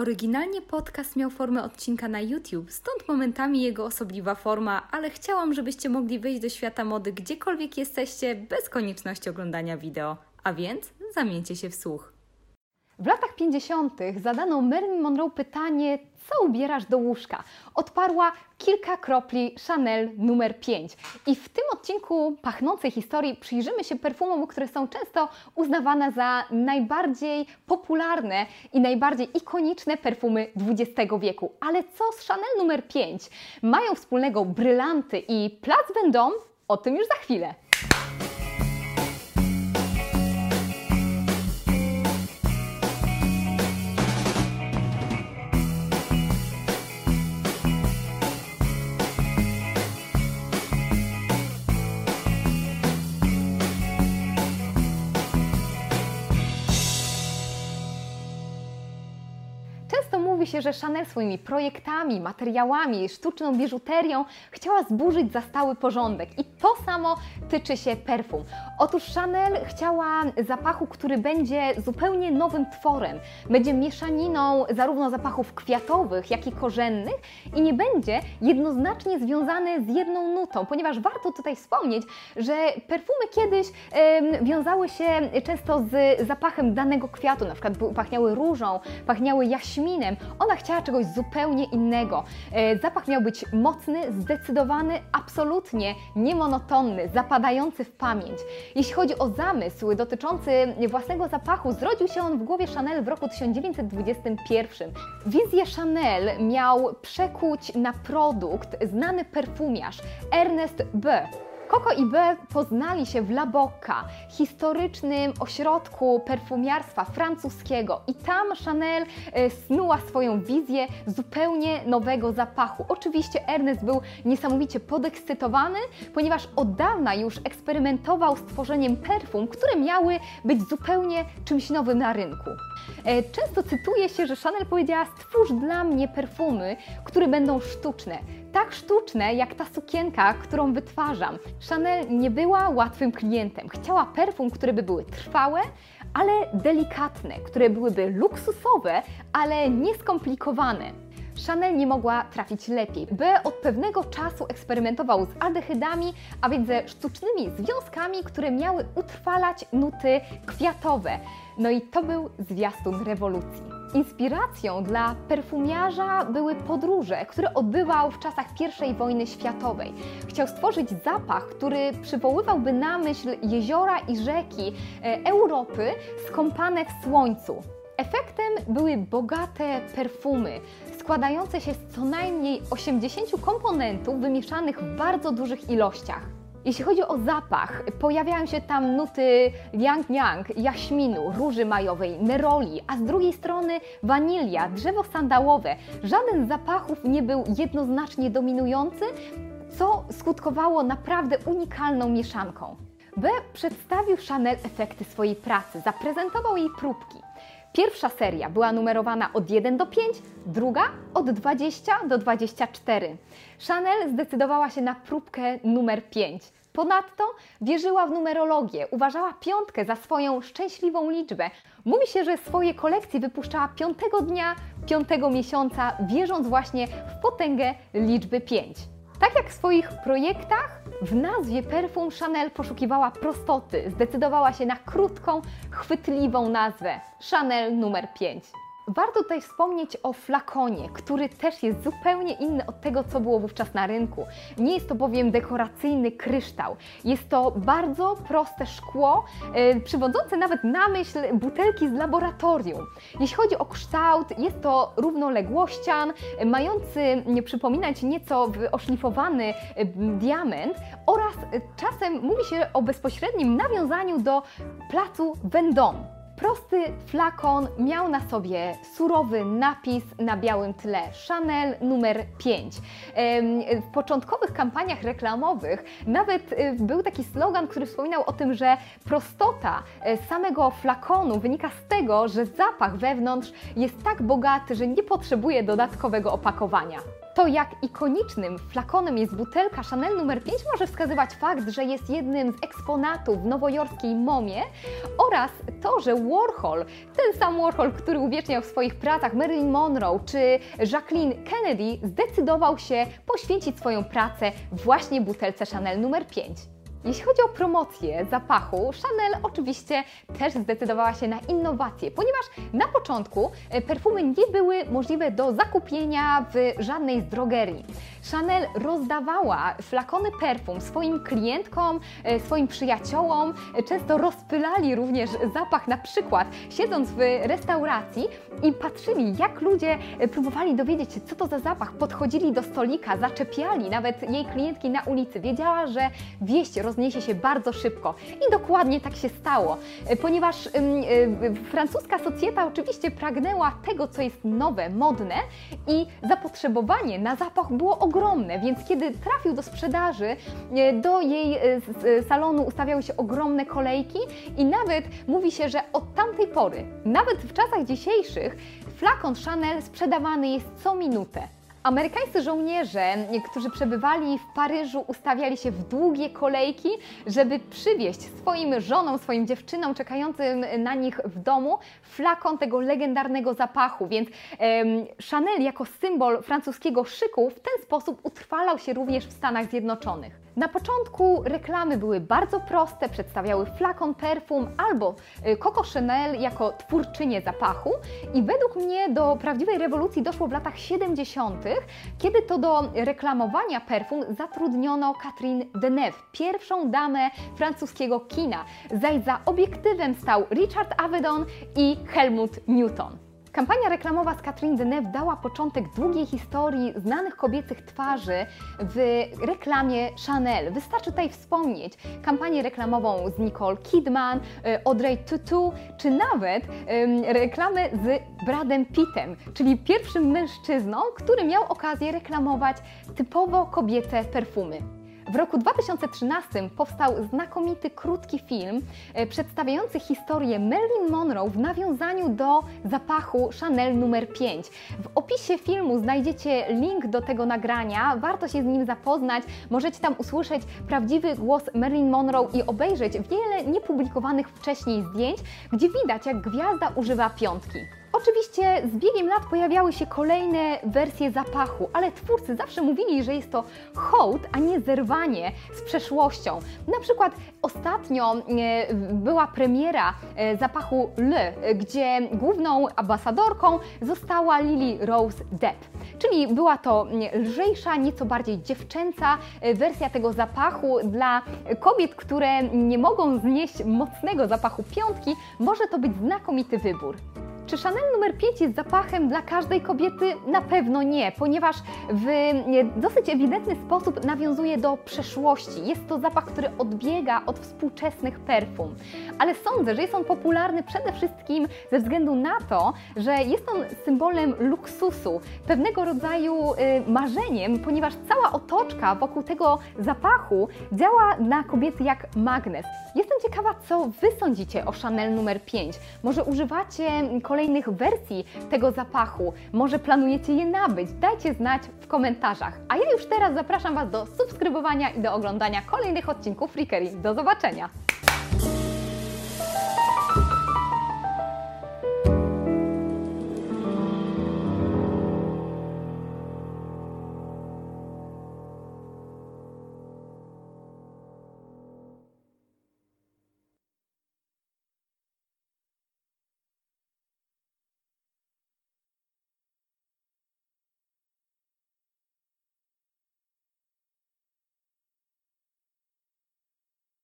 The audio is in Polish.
Oryginalnie podcast miał formę odcinka na YouTube, stąd momentami jego osobliwa forma, ale chciałam, żebyście mogli wyjść do świata mody gdziekolwiek jesteście, bez konieczności oglądania wideo. A więc zamieńcie się w słuch. W latach 50. zadano Marilyn Monroe pytanie, co ubierasz do łóżka? Odparła kilka kropli Chanel numer 5. I w tym odcinku pachnącej historii przyjrzymy się perfumom, które są często uznawane za najbardziej popularne i najbardziej ikoniczne perfumy XX wieku. Ale co z Chanel numer 5? Mają wspólnego brylanty i Plac Vendôme? O tym już za chwilę. Się, że Chanel swoimi projektami, materiałami, sztuczną biżuterią chciała zburzyć zastały porządek i to samo tyczy się perfum. Otóż Chanel chciała zapachu, który będzie zupełnie nowym tworem, będzie mieszaniną zarówno zapachów kwiatowych, jak i korzennych i nie będzie jednoznacznie związany z jedną nutą, ponieważ warto tutaj wspomnieć, że perfumy kiedyś em, wiązały się często z zapachem danego kwiatu, na przykład pachniały różą, pachniały jaśminem. Ona chciała czegoś zupełnie innego. E, Zapach miał być mocny, zdecydowany, absolutnie niemonotonny, zapadający w pamięć. Jeśli chodzi o zamysł dotyczący własnego zapachu, zrodził się on w głowie Chanel w roku 1921. Wizję Chanel miał przekuć na produkt znany perfumiarz Ernest B. Coco i B poznali się w La Bocca, historycznym ośrodku perfumiarstwa francuskiego i tam Chanel e, snuła swoją wizję zupełnie nowego zapachu. Oczywiście Ernest był niesamowicie podekscytowany, ponieważ od dawna już eksperymentował z tworzeniem perfum, które miały być zupełnie czymś nowym na rynku. E, Często cytuje się, że Chanel powiedziała: Stwórz dla mnie perfumy, które będą sztuczne. Tak sztuczne jak ta sukienka, którą wytwarzam. Chanel nie była łatwym klientem. Chciała perfum, które by były trwałe, ale delikatne, które byłyby luksusowe, ale nieskomplikowane. Chanel nie mogła trafić lepiej. B od pewnego czasu eksperymentował z aldehydami, a więc ze sztucznymi związkami, które miały utrwalać nuty kwiatowe. No i to był zwiastun rewolucji. Inspiracją dla perfumiarza były podróże, które odbywał w czasach I wojny światowej. Chciał stworzyć zapach, który przywoływałby na myśl jeziora i rzeki e, Europy skąpane w słońcu. Efektem były bogate perfumy, składające się z co najmniej 80 komponentów wymieszanych w bardzo dużych ilościach. Jeśli chodzi o zapach, pojawiają się tam nuty yang yang, jaśminu, róży majowej, neroli, a z drugiej strony wanilia, drzewo sandałowe. Żaden z zapachów nie był jednoznacznie dominujący, co skutkowało naprawdę unikalną mieszanką. B przedstawił Chanel efekty swojej pracy, zaprezentował jej próbki. Pierwsza seria była numerowana od 1 do 5, druga od 20 do 24. Chanel zdecydowała się na próbkę numer 5. Ponadto wierzyła w numerologię, uważała piątkę za swoją szczęśliwą liczbę. Mówi się, że swoje kolekcje wypuszczała piątego dnia, piątego miesiąca, wierząc właśnie w potęgę liczby 5. Tak jak w swoich projektach, w nazwie perfum Chanel poszukiwała prostoty, zdecydowała się na krótką, chwytliwą nazwę Chanel numer 5. Warto tutaj wspomnieć o flakonie, który też jest zupełnie inny od tego, co było wówczas na rynku. Nie jest to bowiem dekoracyjny kryształ. Jest to bardzo proste szkło, e, przywodzące nawet na myśl butelki z laboratorium. Jeśli chodzi o kształt, jest to równoległościan, mający przypominać nieco oszlifowany e, diament oraz e, czasem mówi się o bezpośrednim nawiązaniu do placu Vendôme. Prosty flakon miał na sobie surowy napis na białym tle Chanel numer 5. Em, W początkowych kampaniach reklamowych nawet y, był taki slogan, który wspominał o tym, że prostota e, samego flakonu wynika z tego, że zapach wewnątrz jest tak bogaty, że nie potrzebuje dodatkowego opakowania. To jak ikonicznym flakonem jest butelka Chanel numer 5 może wskazywać fakt, że jest jednym z eksponatów nowojorskiej MoMie oraz to, że Warhol, ten sam Warhol, który uwieczniał w swoich pracach Marilyn Monroe czy Jacqueline Kennedy, zdecydował się poświęcić swoją pracę właśnie butelce Chanel numer 5. Jeśli chodzi o promocję zapachu, Chanel oczywiście też zdecydowała się na innowacje, ponieważ na początku e, perfumy nie były możliwe do zakupienia w żadnej z drogerii. Chanel rozdawała flakony perfum swoim klientkom, e, swoim przyjaciołom, e, często rozpylali również zapach na przykład siedząc w restauracji i patrzyli jak ludzie próbowali dowiedzieć się co to za zapach, podchodzili do stolika, zaczepiali nawet jej klientki na ulicy. Wiedziała, że wieść rozniesie się bardzo szybko. I dokładnie tak się stało, e, ponieważ y, francuska socjeta oczywiście pragnęła tego, co jest nowe, modne i zapotrzebowanie na zapach było ogromne, więc kiedy trafił do sprzedaży, y, do jej salonu ustawiały się ogromne kolejki i nawet mówi się, że od tamtej pory, nawet w czasach dzisiejszych, flakon Chanel sprzedawany jest co minutę. Amerykańscy żołnierze, którzy przebywali w Paryżu, ustawiali się w długie kolejki, żeby przywieźć swoim żonom, swoim dziewczynom czekającym na nich w domu flakon tego legendarnego zapachu. Więc um, Chanel jako symbol francuskiego szyku w ten sposób utrwalał się również w Stanach Zjednoczonych. Na początku reklamy były bardzo proste, przedstawiały flakon perfum albo y, Coco Chanel jako twórczynię zapachu i według mnie do prawdziwej rewolucji doszło w latach 70., kiedy to do reklamowania perfum zatrudniono Catherine Deneuve, pierwszą damę francuskiego kina, zaś za obiektywem stał Richard Avedon i Helmut Newton. Kampania reklamowa z Catherine Deneuve dała początek długiej historii znanych kobiecych twarzy w reklamie Chanel. Wystarczy tutaj wspomnieć kampanię reklamową z Nicole Kidman, y, Audrey Tautou, czy nawet reklamę z Bradem Pittem, czyli pierwszym mężczyzną, który miał okazję reklamować typowo kobiece perfumy. W roku 2013 powstał znakomity krótki film e, przedstawiający historię Marilyn Monroe w nawiązaniu do zapachu Chanel numer 5. W opisie filmu znajdziecie link do tego nagrania, warto się z nim zapoznać, możecie tam usłyszeć prawdziwy głos Marilyn Monroe i obejrzeć wiele niepublikowanych wcześniej zdjęć, gdzie widać jak gwiazda używa piątki. Oczywiście z biegiem lat pojawiały się kolejne wersje zapachu, ale twórcy zawsze mówili, że jest to hołd, a nie zerwanie z przeszłością. Na przykład ostatnio e, była premiera e, zapachu Le, gdzie główną ambasadorką została Lily Rose Depp. Czyli była to lżejsza, nieco bardziej dziewczęca e, wersja tego zapachu dla kobiet, które nie mogą znieść mocnego zapachu piątki. Może to być znakomity wybór. Czy Chanel numer 5 jest zapachem dla każdej kobiety? Na pewno nie, ponieważ w dosyć ewidentny sposób nawiązuje do przeszłości. Jest to zapach, który odbiega od współczesnych perfum. Ale sądzę, że jest on popularny przede wszystkim ze względu na to, że jest on symbolem luksusu, pewnego rodzaju y, marzeniem, ponieważ cała otoczka wokół tego zapachu działa na kobiety jak magnes. Jestem ciekawa, co Wy sądzicie o Chanel numer 5. Może używacie kolejnych kolejnych wersji tego zapachu. Może planujecie je nabyć? Dajcie znać w komentarzach. A ja już teraz zapraszam Was do subskrybowania i do oglądania kolejnych odcinków Freakery. Do zobaczenia!